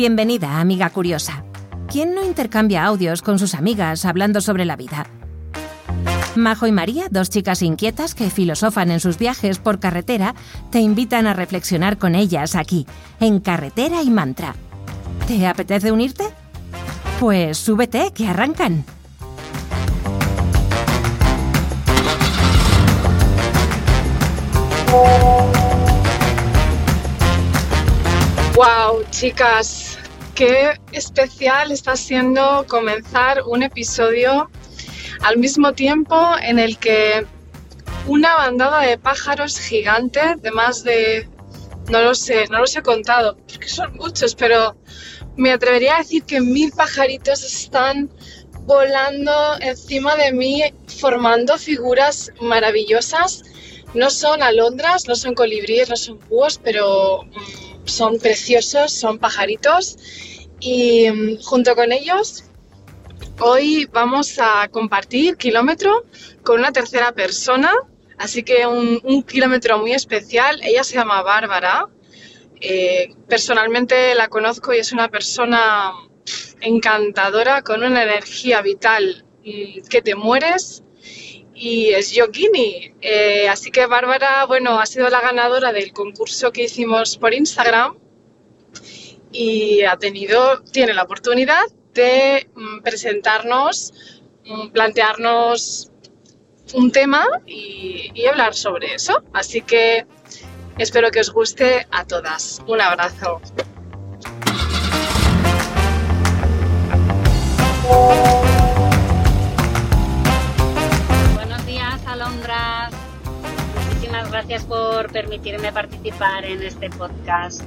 Bienvenida, amiga curiosa. ¿Quién no intercambia audios con sus amigas hablando sobre la vida? Majo y María, dos chicas inquietas que filosofan en sus viajes por carretera, te invitan a reflexionar con ellas aquí, en Carretera y Mantra. ¿Te apetece unirte? Pues súbete, que arrancan. Wow, chicas, qué especial está siendo comenzar un episodio al mismo tiempo en el que una bandada de pájaros gigantes de más de no lo sé, no los he contado, porque son muchos, pero me atrevería a decir que mil pajaritos están volando encima de mí, formando figuras maravillosas. No son alondras, no son colibríes, no son búhos, pero mm, son preciosos, son pajaritos y mm, junto con ellos hoy vamos a compartir kilómetro con una tercera persona, así que un, kilómetro muy especial. Ella se llama Bárbara. Eh, personalmente la conozco y es una persona encantadora, con una energía vital que te mueres y es Yogini. Eh, así que Bárbara, bueno, ha sido la ganadora del concurso que hicimos por Instagram y ha tenido, tiene la oportunidad de mm, presentarnos, mm, plantearnos un tema y, y hablar sobre eso. Así que espero que os guste a todas. Un abrazo. Gracias por permitirme participar en este podcast.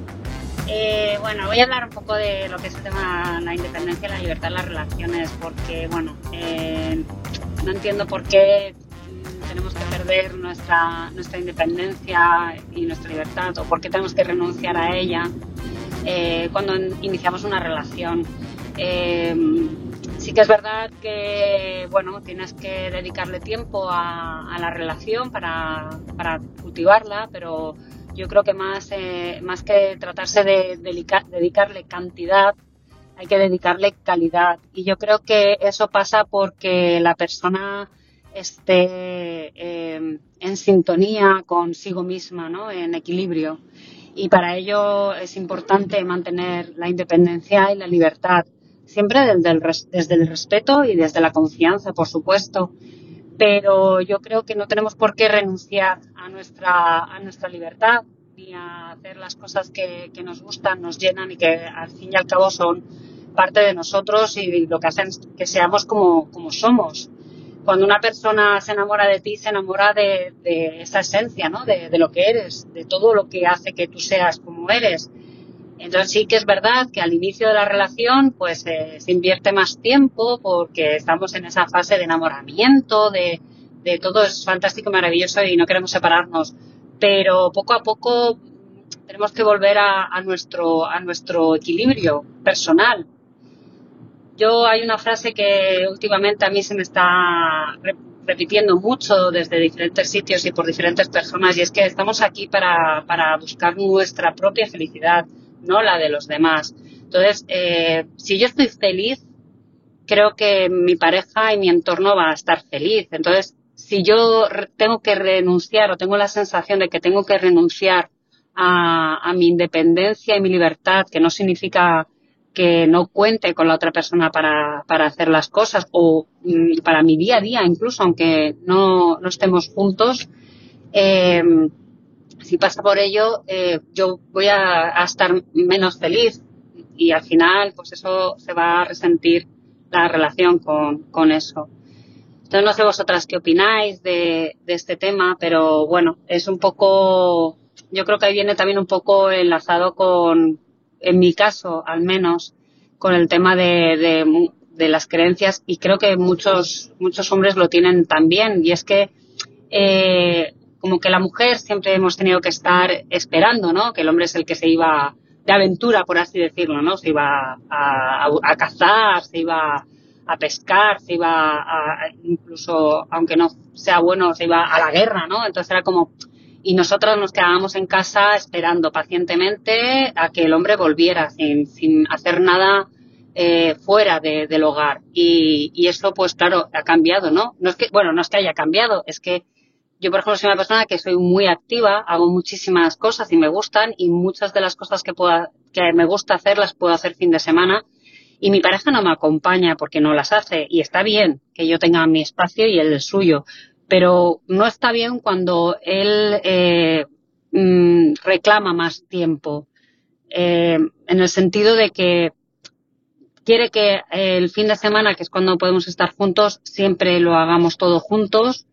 Eh, bueno, voy a hablar un poco de lo que es el tema la independencia, la libertad, las relaciones, porque, bueno, eh, no entiendo por qué tenemos que perder nuestra, nuestra independencia y nuestra libertad, o por qué tenemos que renunciar a ella eh, cuando iniciamos una relación sí que es verdad que bueno tienes que dedicarle tiempo a, la relación para, cultivarla pero yo creo que más eh, más que tratarse de dedicarle cantidad hay que dedicarle calidad. Y yo creo que eso pasa porque la persona esté em, en sintonía consigo misma ¿no? en equilibrio. Y para ello es importante mantener la independencia y la libertad siempre desde el, desde el respeto y desde la confianza, por supuesto. Pero yo creo que no tenemos por qué renunciar a nuestra, a nuestra libertad ni a hacer las cosas que, que nos gustan, nos llenan y que al fin y al cabo son parte de nosotros y lo que hacen que seamos como, como somos. Cuando una persona se enamora de ti, se enamora de, esa esencia, ¿no? De, lo que eres, de todo lo que hace que tú seas como eres. Entonces sí que es verdad que al inicio de la relación pues eh, se invierte más tiempo porque estamos en esa fase de enamoramiento, de, todo es fantástico, maravilloso y no queremos separarnos. Pero poco a poco tenemos que volver a, nuestro, a nuestro equilibrio personal. Yo hay una frase que últimamente a mí se me está repitiendo mucho desde diferentes sitios y por diferentes personas y es que estamos aquí para, para buscar nuestra propia felicidad no la de los demás. Entonces, eh, si yo estoy feliz, creo que mi pareja y mi entorno va a estar feliz. Entonces, si yo tengo que renunciar o tengo la sensación de que tengo que renunciar a, mi independencia y mi libertad, que no significa que no cuente con la otra persona para, hacer las cosas o mm, para mi día a día, incluso aunque no, no estemos juntos, eh, si pasa por ello, eh, yo voy a, estar menos feliz. Y al final, pues eso se va a resentir la relación con, eso. Entonces, no sé vosotras qué opináis de, este tema, pero bueno, es un poco, yo creo que ahí viene también un poco enlazado con, en mi caso al menos, con el tema de, de, las creencias. Y creo que muchos, muchos hombres lo tienen también. Y es que eh, como que la mujer siempre hemos tenido que estar esperando, ¿no? Que el hombre es el que se iba de aventura, por así decirlo, ¿no? Se iba a, cazar, se iba a pescar, se iba a, incluso, aunque no sea bueno, se iba a la guerra, ¿no? Entonces era como, y nosotras nos quedábamos en casa esperando pacientemente a que el hombre volviera sin, sin hacer nada eh, fuera del hogar. Y, y, eso, pues claro, ha cambiado, ¿no? No es que, bueno, no es que haya cambiado, es que yo, por ejemplo, soy una persona que soy muy activa, hago muchísimas cosas y me gustan y muchas de las cosas que, pueda, que me gusta hacer las puedo hacer fin de semana y mi pareja no me acompaña porque no las hace y está bien que yo tenga mi espacio y el suyo, pero no está bien cuando él eh, mm, reclama más tiempo, eh, en el sentido de que quiere que el fin de semana, que es cuando podemos estar juntos, siempre lo hagamos todos juntos.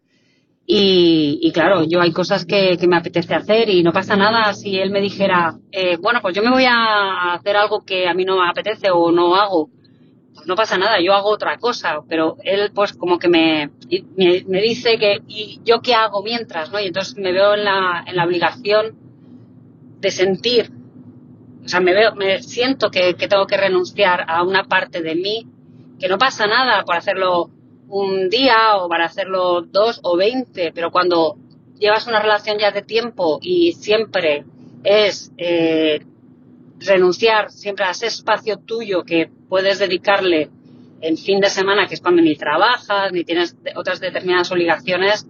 Y, claro, yo hay cosas que, me apetece hacer y no pasa nada si él me dijera, eh, bueno, pues yo me voy a hacer algo que a mí no me apetece o no hago no pasa nada, yo hago otra cosa, pero él pues como que me, me, dice que, ¿y yo qué hago mientras? ¿no? Y entonces me veo en la, en la obligación de sentir, o sea, me veo, me siento que, que tengo que renunciar a una parte de mí, que no pasa nada por hacerlo un día o para hacerlo dos o veinte, pero cuando llevas una relación ya de tiempo y siempre es eh, renunciar siempre a ese espacio tuyo que puedes dedicarle en fin de semana, que es cuando ni trabajas, ni tienes otras determinadas obligaciones,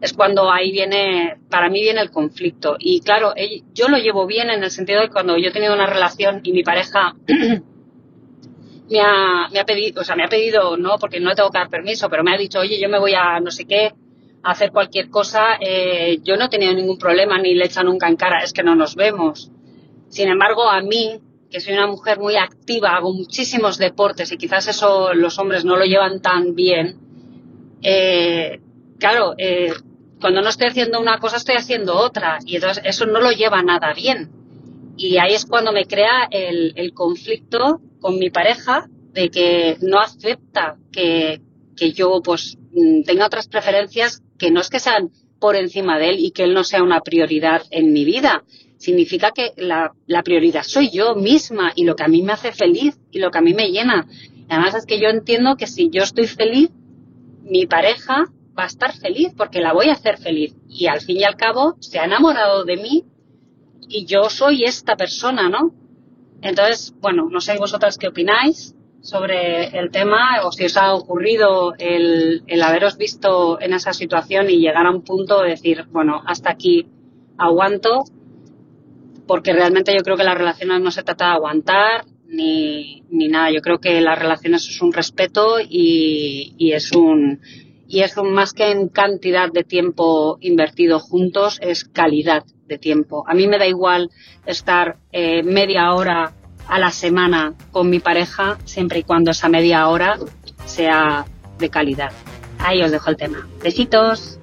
es cuando ahí viene, para mí viene el conflicto. Y claro, yo lo llevo bien en el sentido de cuando yo he tenido una relación y mi pareja me, ha, me ha pedido, o sea, me ha pedido, no, porque no tengo que dar permiso, pero me ha dicho, oye, yo me voy a no sé qué, a hacer cualquier cosa, eh, yo no he tenido ningún problema ni le he echado nunca en cara, es que no nos vemos. Sin embargo, a mí, que soy una mujer muy activa, hago muchísimos deportes y quizás eso los hombres no lo llevan tan bien, eh, claro, eh, cuando no estoy haciendo una cosa estoy haciendo otra y entonces eso no lo lleva nada bien. Y ahí es cuando me crea el, el conflicto con mi pareja de que no acepta que, que yo pues mm, tenga otras preferencias que no es que sean por encima de él y que él no sea una prioridad en mi vida, significa que la, prioridad soy yo misma y lo que a mí me hace feliz y lo que a mí me llena. además es que yo entiendo que si yo estoy feliz, mi pareja va a estar feliz porque la voy a hacer feliz. Y al fin y al cabo se ha enamorado de mí y yo soy esta persona, ¿no? Entonces, bueno, no sé vosotras qué opináis sobre el tema o si os ha ocurrido el, el haberos visto en esa situación y llegar a un punto de decir, bueno, hasta aquí aguanto porque realmente yo creo que las relaciones no se trata de aguantar ni, ni nada. Yo creo que las relaciones es un respeto y, y es un y es más que en cantidad de tiempo invertido juntos, es calidad de tiempo. A mí me da igual estar eh, media hora a la semana con mi pareja, siempre y cuando esa media hora sea de calidad. Ahí os dejo el tema. Besitos.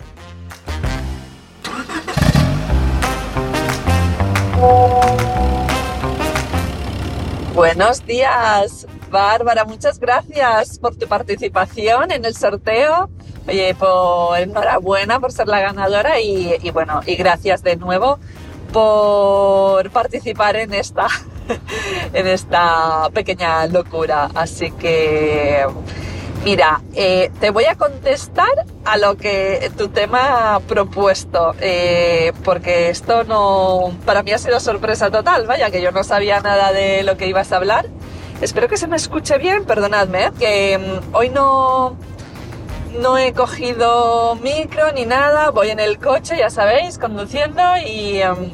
Buenos días, Bárbara. Muchas gracias por tu participación en el sorteo. Oye, por enhorabuena por ser la ganadora y, y bueno, y gracias de nuevo por participar en esta, en esta pequeña locura. Así que Mira, eh, te voy a contestar a lo que tu tema ha propuesto, eh, porque esto no, para mí ha sido sorpresa total, vaya, que yo no sabía nada de lo que ibas a hablar. Espero que se me escuche bien, perdonadme, ¿eh? que mm, hoy no, no he cogido micro ni nada, voy en el coche, ya sabéis, conduciendo y, em,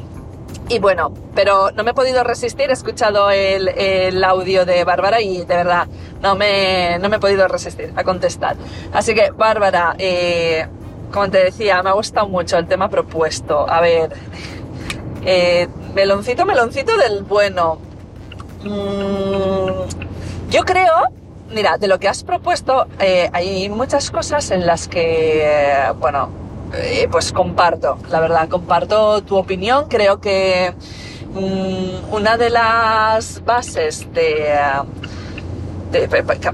y bueno, pero no me he podido resistir, he escuchado el, audio de Bárbara y de verdad no me, no me he podido resistir a contestar. Así que, Bárbara, eh, como te decía, me ha gustado mucho el tema propuesto. A ver, eh, meloncito, meloncito del bueno. Mm, yo creo, mira, de lo que has propuesto, eh, hay muchas cosas en las que, bueno, pues comparto, la verdad, comparto tu opinión. Creo que mm, una de las bases de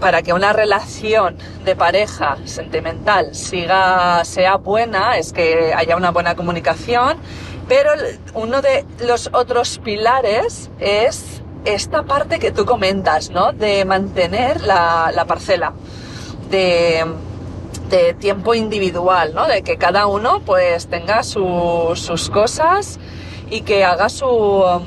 para que una relación de pareja sentimental siga, sea buena, es que haya una buena comunicación, pero uno de los otros pilares es esta parte que tú comentas, ¿no? De mantener la, la parcela, de, tiempo individual, ¿no? De que cada uno pues tenga sus cosas y que haga su... Um,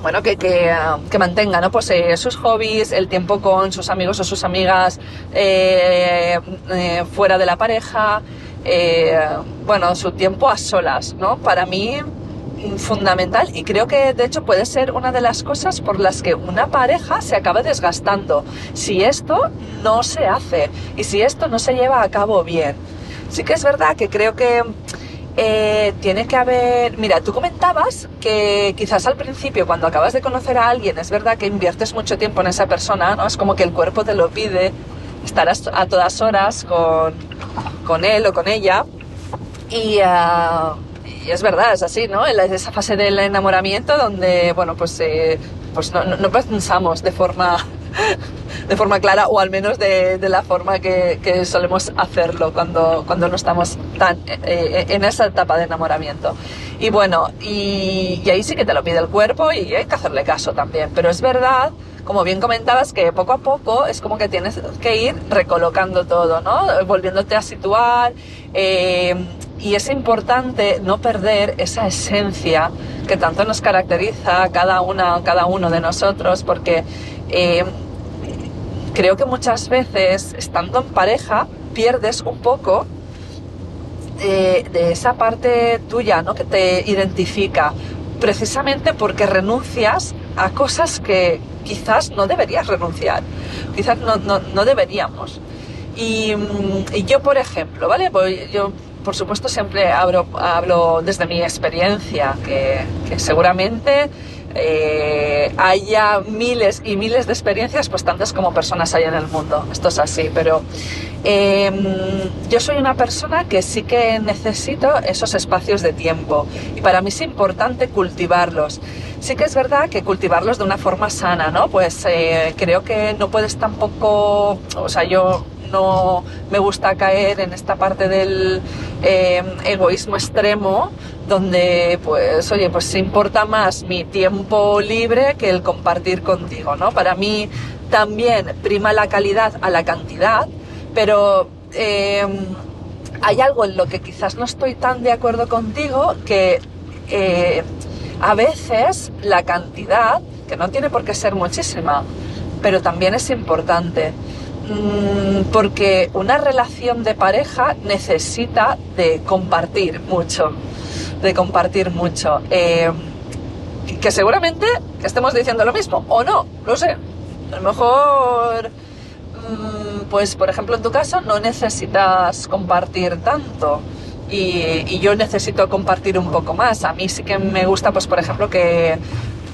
bueno, um, que, mantenga ¿no? pues, eh, sus hobbies, el tiempo con sus amigos o sus amigas eh, eh, fuera de la pareja, bueno, su tiempo a solas, ¿no? Para mí fundamental y creo que de hecho puede ser una de las cosas por las que una pareja se acaba desgastando si esto no se hace y si esto no se lleva a cabo bien. Sí que es verdad que creo que eh, tiene que haber... Mira, tú comentabas que quizás al principio cuando acabas de conocer a alguien es verdad que inviertes mucho tiempo en esa persona, ¿no? Es como que el cuerpo te lo pide, estar a todas horas con, con él o con ella y... Uh, y es verdad, es así, ¿no? En esa fase del enamoramiento donde, bueno, pues, eh, pues no, pensamos de forma, de forma clara o al menos de, la forma que, que, solemos hacerlo cuando, cuando no estamos tan eh, eh, en esa etapa de enamoramiento. Y bueno, y, y ahí sí que te lo pide el cuerpo y hay que hacerle caso también. Pero es verdad como bien comentabas, que poco a poco es como que tienes que ir recolocando todo, ¿no? Volviéndote a situar, eh, y es importante no perder esa esencia que tanto nos caracteriza a cada, una, cada uno de nosotros, porque eh, creo que muchas veces, estando en pareja, pierdes un poco de, de esa parte tuya ¿no? que te identifica, precisamente porque renuncias a cosas que quizás no deberías renunciar, quizás no, no, no deberíamos. Y, mm, yo, por ejemplo, ¿vale? Yo por supuesto, siempre hablo, desde mi experiencia, que, seguramente eh, haya miles y miles de experiencias, pues tantas como personas hay en el mundo. Esto es así, pero em, yo soy una persona que sí que necesito esos espacios de tiempo y para mí es importante cultivarlos. Sí que es verdad que cultivarlos de una forma sana, ¿no? Pues eh, creo que no puedes tampoco, o sea, yo no me gusta caer en esta parte del eh, egoísmo extremo donde pues oye pues importa más mi tiempo libre que el compartir contigo no para mí también prima la calidad a la cantidad pero eh, hay algo en lo que quizás no estoy tan de acuerdo contigo que eh, a veces la cantidad que no tiene por qué ser muchísima pero también es importante porque una relación de pareja necesita de compartir mucho, de compartir mucho. Eh, que seguramente estemos diciendo lo mismo, o no, lo sé. A lo mejor, mm, pues por ejemplo en tu caso, no necesitas compartir tanto. Y, y, yo necesito compartir un poco más. A mí sí que me gusta, pues por ejemplo, que,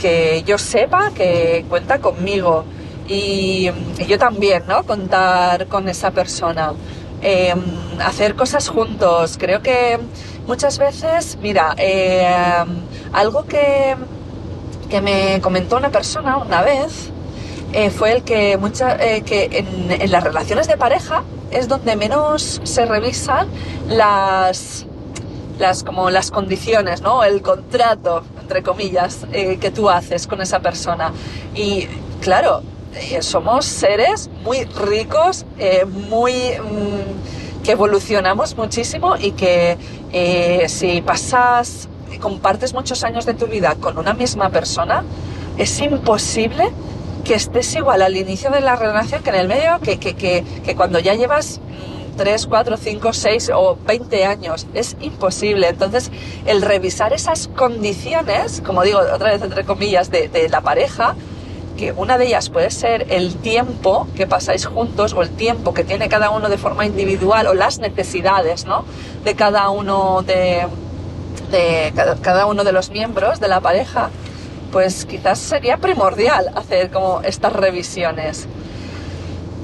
que yo sepa que cuenta conmigo y, yo también, ¿no? Contar con esa persona. Em, hacer cosas juntos. Creo que muchas veces, mira, em, algo que, que me comentó una persona una vez eh, fue el que, mucha, eh, que en, en, las relaciones de pareja es donde menos se revisan las, las, como las condiciones, ¿no? El contrato, entre comillas, eh, que tú haces con esa persona. Y claro, eh, somos seres muy ricos, eh, muy mm, que evolucionamos muchísimo y que eh, si pasas, compartes muchos años de tu vida con una misma persona, es imposible que estés igual al inicio de la relación que en el medio, que, que, que, que cuando ya llevas 3, 4, 5, 6 o 20 años. Es imposible. Entonces, el revisar esas condiciones, como digo otra vez entre comillas, de, de la pareja, que una de ellas puede ser el tiempo que pasáis juntos o el tiempo que tiene cada uno de forma individual o las necesidades ¿no? de cada uno de, cada, uno de los miembros de la pareja, pues quizás sería primordial hacer como estas revisiones.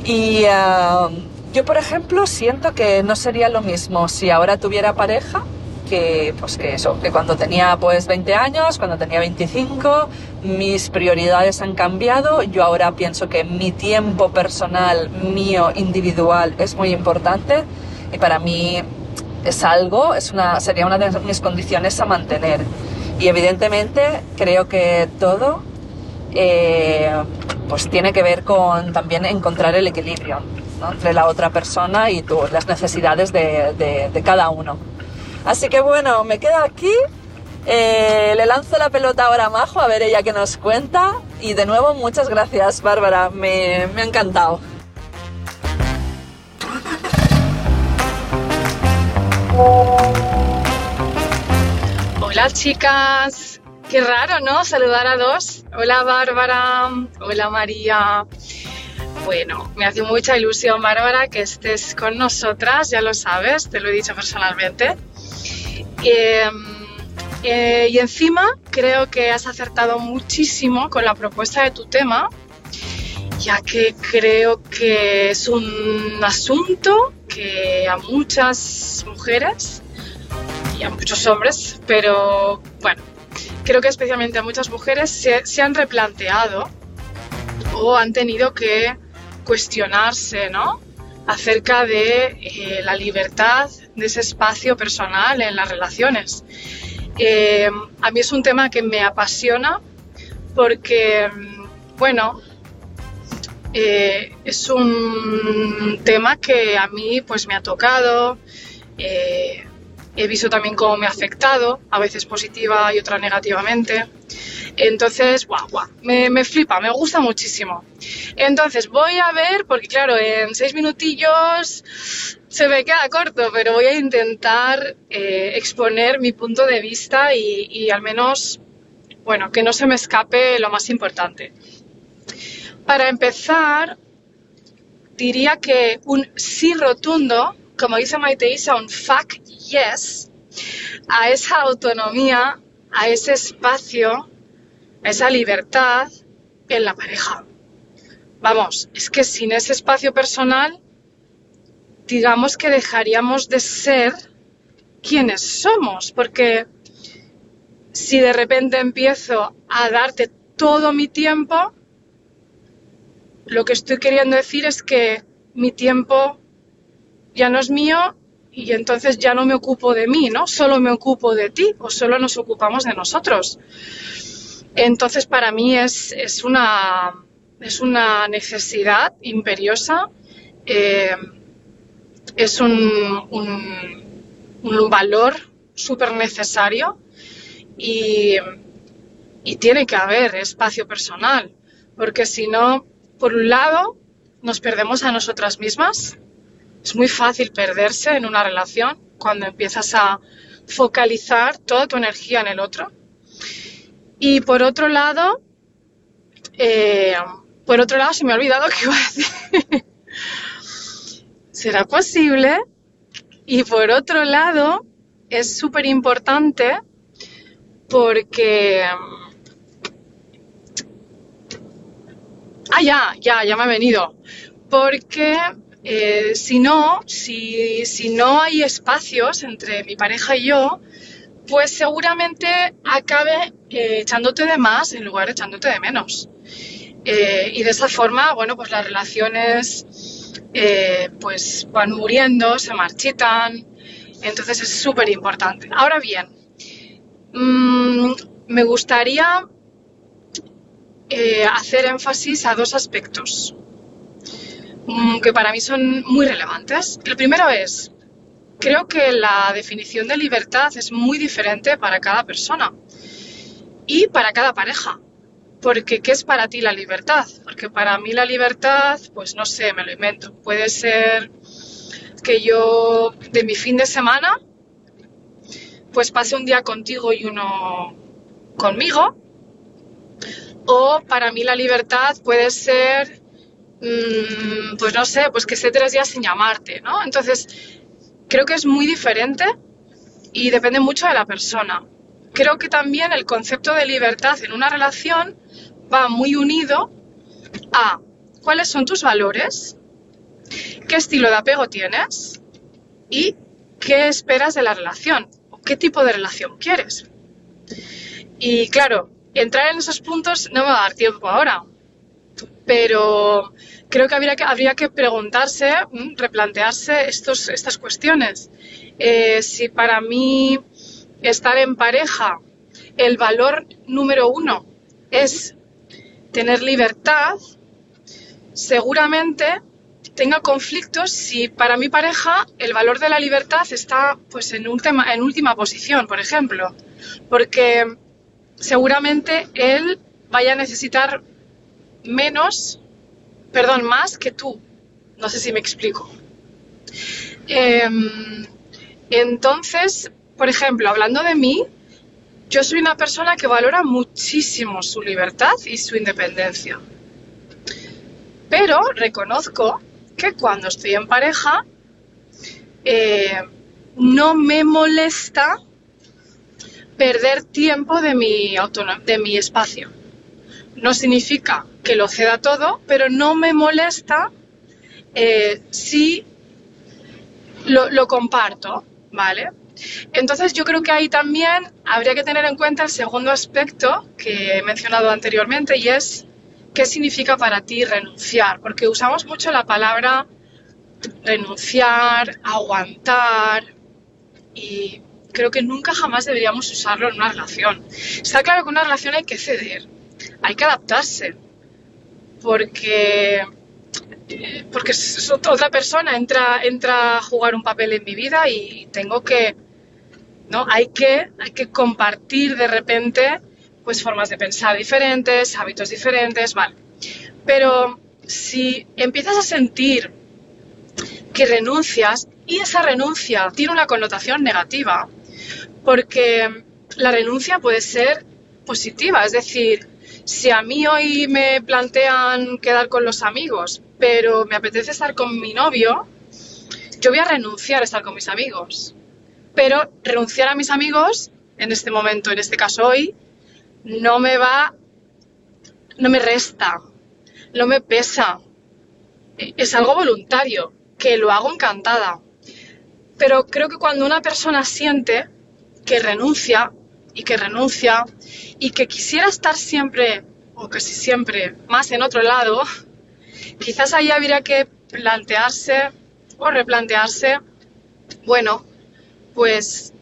Y uh, yo, por ejemplo, siento que no sería lo mismo si ahora tuviera pareja que, pues que eso, que cuando tenía pues 20 años, cuando tenía 25, mis prioridades han cambiado. Yo ahora pienso que mi tiempo personal, mío, individual, es muy importante y para mí es algo, es una, sería una de mis condiciones a mantener. Y evidentemente creo que todo eh, pues tiene que ver con también encontrar el equilibrio. ¿no? entre la otra persona y tú, las necesidades de, de, de cada uno. Así que bueno, me quedo aquí. Eh, le lanzo la pelota ahora a Majo a ver ella qué nos cuenta. Y de nuevo, muchas gracias, Bárbara. Me, me ha encantado. Hola chicas, qué raro, ¿no? Saludar a dos. Hola Bárbara, hola María. Bueno, me hace mucha ilusión Bárbara que estés con nosotras, ya lo sabes, te lo he dicho personalmente. Eh, eh, y encima creo que has acertado muchísimo con la propuesta de tu tema, ya que creo que es un asunto que a muchas mujeres y a muchos hombres, pero bueno, creo que especialmente a muchas mujeres se, se han replanteado o han tenido que cuestionarse, ¿no? Acerca de eh, la libertad de ese espacio personal en las relaciones. Eh, a mí es un tema que me apasiona porque, bueno, eh, es un tema que a mí pues me ha tocado, eh, he visto también cómo me ha afectado, a veces positiva y otra negativamente. Entonces, guau, guau, me, flipa, me gusta muchísimo. Entonces, voy a ver, porque claro, en seis minutillos se me queda corto, pero voy a intentar eh, exponer mi punto de vista y, y al menos, bueno, que no se me escape lo más importante. Para empezar, diría que un sí rotundo, como dice Maite Isa, un fuck yes, a esa autonomía, a ese espacio, esa libertad en la pareja. Vamos, es que sin ese espacio personal, digamos que dejaríamos de ser quienes somos, porque si de repente empiezo a darte todo mi tiempo, lo que estoy queriendo decir es que mi tiempo ya no es mío y entonces ya no me ocupo de mí, ¿no? Solo me ocupo de ti o solo nos ocupamos de nosotros. Entonces para mí es, es, una, es una necesidad imperiosa, eh, es un, un, un valor súper necesario y, y tiene que haber espacio personal, porque si no, por un lado, nos perdemos a nosotras mismas. Es muy fácil perderse en una relación cuando empiezas a focalizar toda tu energía en el otro. Y por otro lado, eh, por otro lado, se me ha olvidado que iba a decir. ¿Será posible? Y por otro lado, es súper importante porque Ah, ya, ya, ya me ha venido. Porque eh, si no, si, si no hay espacios entre mi pareja y yo, pues seguramente acabe eh, echándote de más en lugar de echándote de menos. Eh, y de esa forma, bueno, pues las relaciones eh, pues van muriendo, se marchitan. Entonces es súper importante. Ahora bien, mmm, me gustaría hacer énfasis a dos aspectos mmm, que para mí son muy relevantes. El primero es, creo que la definición de libertad es muy diferente para cada persona y para cada pareja. Porque, ¿qué es para ti la libertad? Porque para mí la libertad, pues no sé, me lo invento. Puede ser que yo de mi fin de semana, pues pase un día contigo y uno conmigo, o para mí la libertad puede ser, mmm, pues no sé, pues que esté tres días sin llamarte, ¿no? Entonces, creo que es muy diferente y depende mucho de la persona. Creo que también el concepto de libertad en una relación va muy unido a cuáles son tus valores, qué estilo de apego tienes y qué esperas de la relación o qué tipo de relación quieres. Y claro, entrar en esos puntos no me va a dar tiempo ahora, pero creo que habría que, habría que preguntarse, mm, replantearse estos, estas cuestiones. Eh, si para mí estar en pareja, el valor número uno es tener libertad, seguramente tenga conflictos si para mi pareja el valor de la libertad está pues en, última, en última posición, por ejemplo. Porque seguramente él vaya a necesitar menos, perdón, más que tú. No sé si me explico. Em, entonces, por ejemplo, hablando de mí, yo soy una persona que valora muchísimo su libertad y su independencia. Pero reconozco que cuando estoy en pareja eh, no me molesta perder tiempo de mi, de mi espacio. No significa que lo ceda todo, pero no me molesta eh, si lo, lo comparto, ¿vale? Entonces yo creo que ahí también habría que tener en cuenta el segundo aspecto que he mencionado anteriormente y es qué significa para ti renunciar, porque usamos mucho la palabra renunciar, aguantar y creo que nunca jamás deberíamos usarlo en una relación. Está claro que en una relación hay que ceder, hay que adaptarse, porque porque otra persona entra, entra a jugar un papel en mi vida y tengo que, ¿no? Hay que, hay que compartir de repente pues formas de pensar diferentes, hábitos diferentes, vale. Pero si empiezas a sentir que renuncias y esa renuncia tiene una connotación negativa, porque la renuncia puede ser positiva, es decir, si a mí hoy me plantean quedar con los amigos, pero me apetece estar con mi novio, yo voy a renunciar a estar con mis amigos. Pero renunciar a mis amigos, en este momento, en este caso hoy, no me va, no me resta, no me pesa. Es algo voluntario, que lo hago encantada. Pero creo que cuando una persona siente que renuncia y que renuncia y que quisiera estar siempre, o casi siempre, más en otro lado, quizás ahí habría que plantearse o replantearse, bueno, pues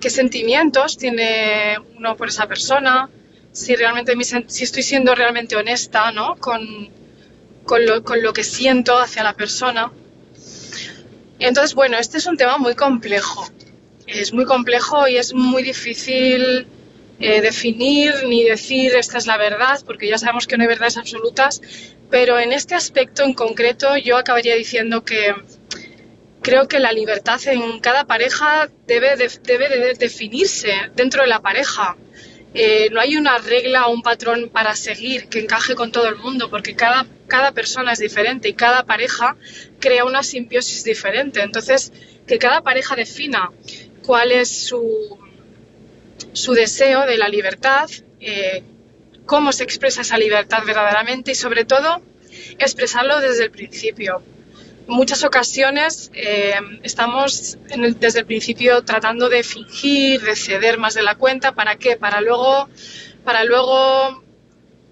qué sentimientos tiene uno por esa persona, si realmente si estoy siendo realmente honesta ¿no? con, con, lo, con lo que siento hacia la persona. Entonces, bueno, este es un tema muy complejo. Es muy complejo y es muy difícil eh, definir ni decir esta es la verdad, porque ya sabemos que no hay verdades absolutas, pero en este aspecto en concreto yo acabaría diciendo que creo que la libertad en cada pareja debe debe definirse dentro de la pareja. Eh, no hay una regla o un patrón para seguir que encaje con todo el mundo, porque cada, cada persona es diferente y cada pareja crea una simbiosis diferente. Entonces, que cada pareja defina cuál es su, su deseo de la libertad, eh, cómo se expresa esa libertad verdaderamente y sobre todo expresarlo desde el principio muchas ocasiones eh, estamos desde el principio tratando de fingir, de ceder más de la cuenta. ¿Para qué? Para luego, para luego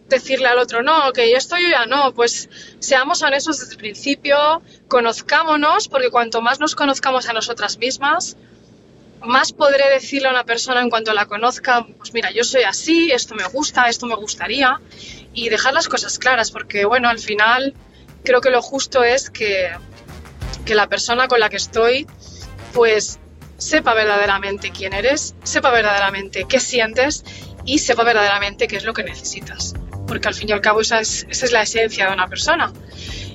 decirle al otro, no, que yo estoy yo ya no. Pues seamos honestos desde el principio, conozcámonos, porque cuanto más nos conozcamos a nosotras mismas, más podré decirle a una persona en cuanto la conozca, pues mira, yo soy así, esto me gusta, esto me gustaría, y dejar las cosas claras, porque bueno, al final creo que lo justo es que, que la persona con la que estoy, pues sepa verdaderamente quién eres, sepa verdaderamente qué sientes y sepa verdaderamente qué es lo que necesitas. Porque al fin y al cabo esa es, esa es la esencia de una persona.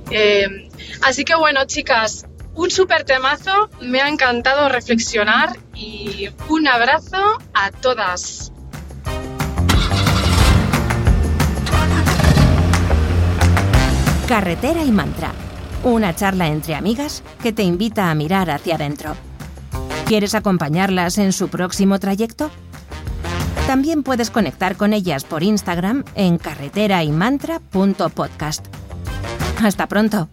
Eh, así que bueno, chicas, un súper temazo, me ha encantado reflexionar y un abrazo a todas. Carretera y Mantra, una charla entre amigas que te invita a mirar hacia adentro. ¿Quieres acompañarlas en su próximo trayecto? También puedes conectar con ellas por Instagram en carreteraymantra.podcast. Hasta pronto.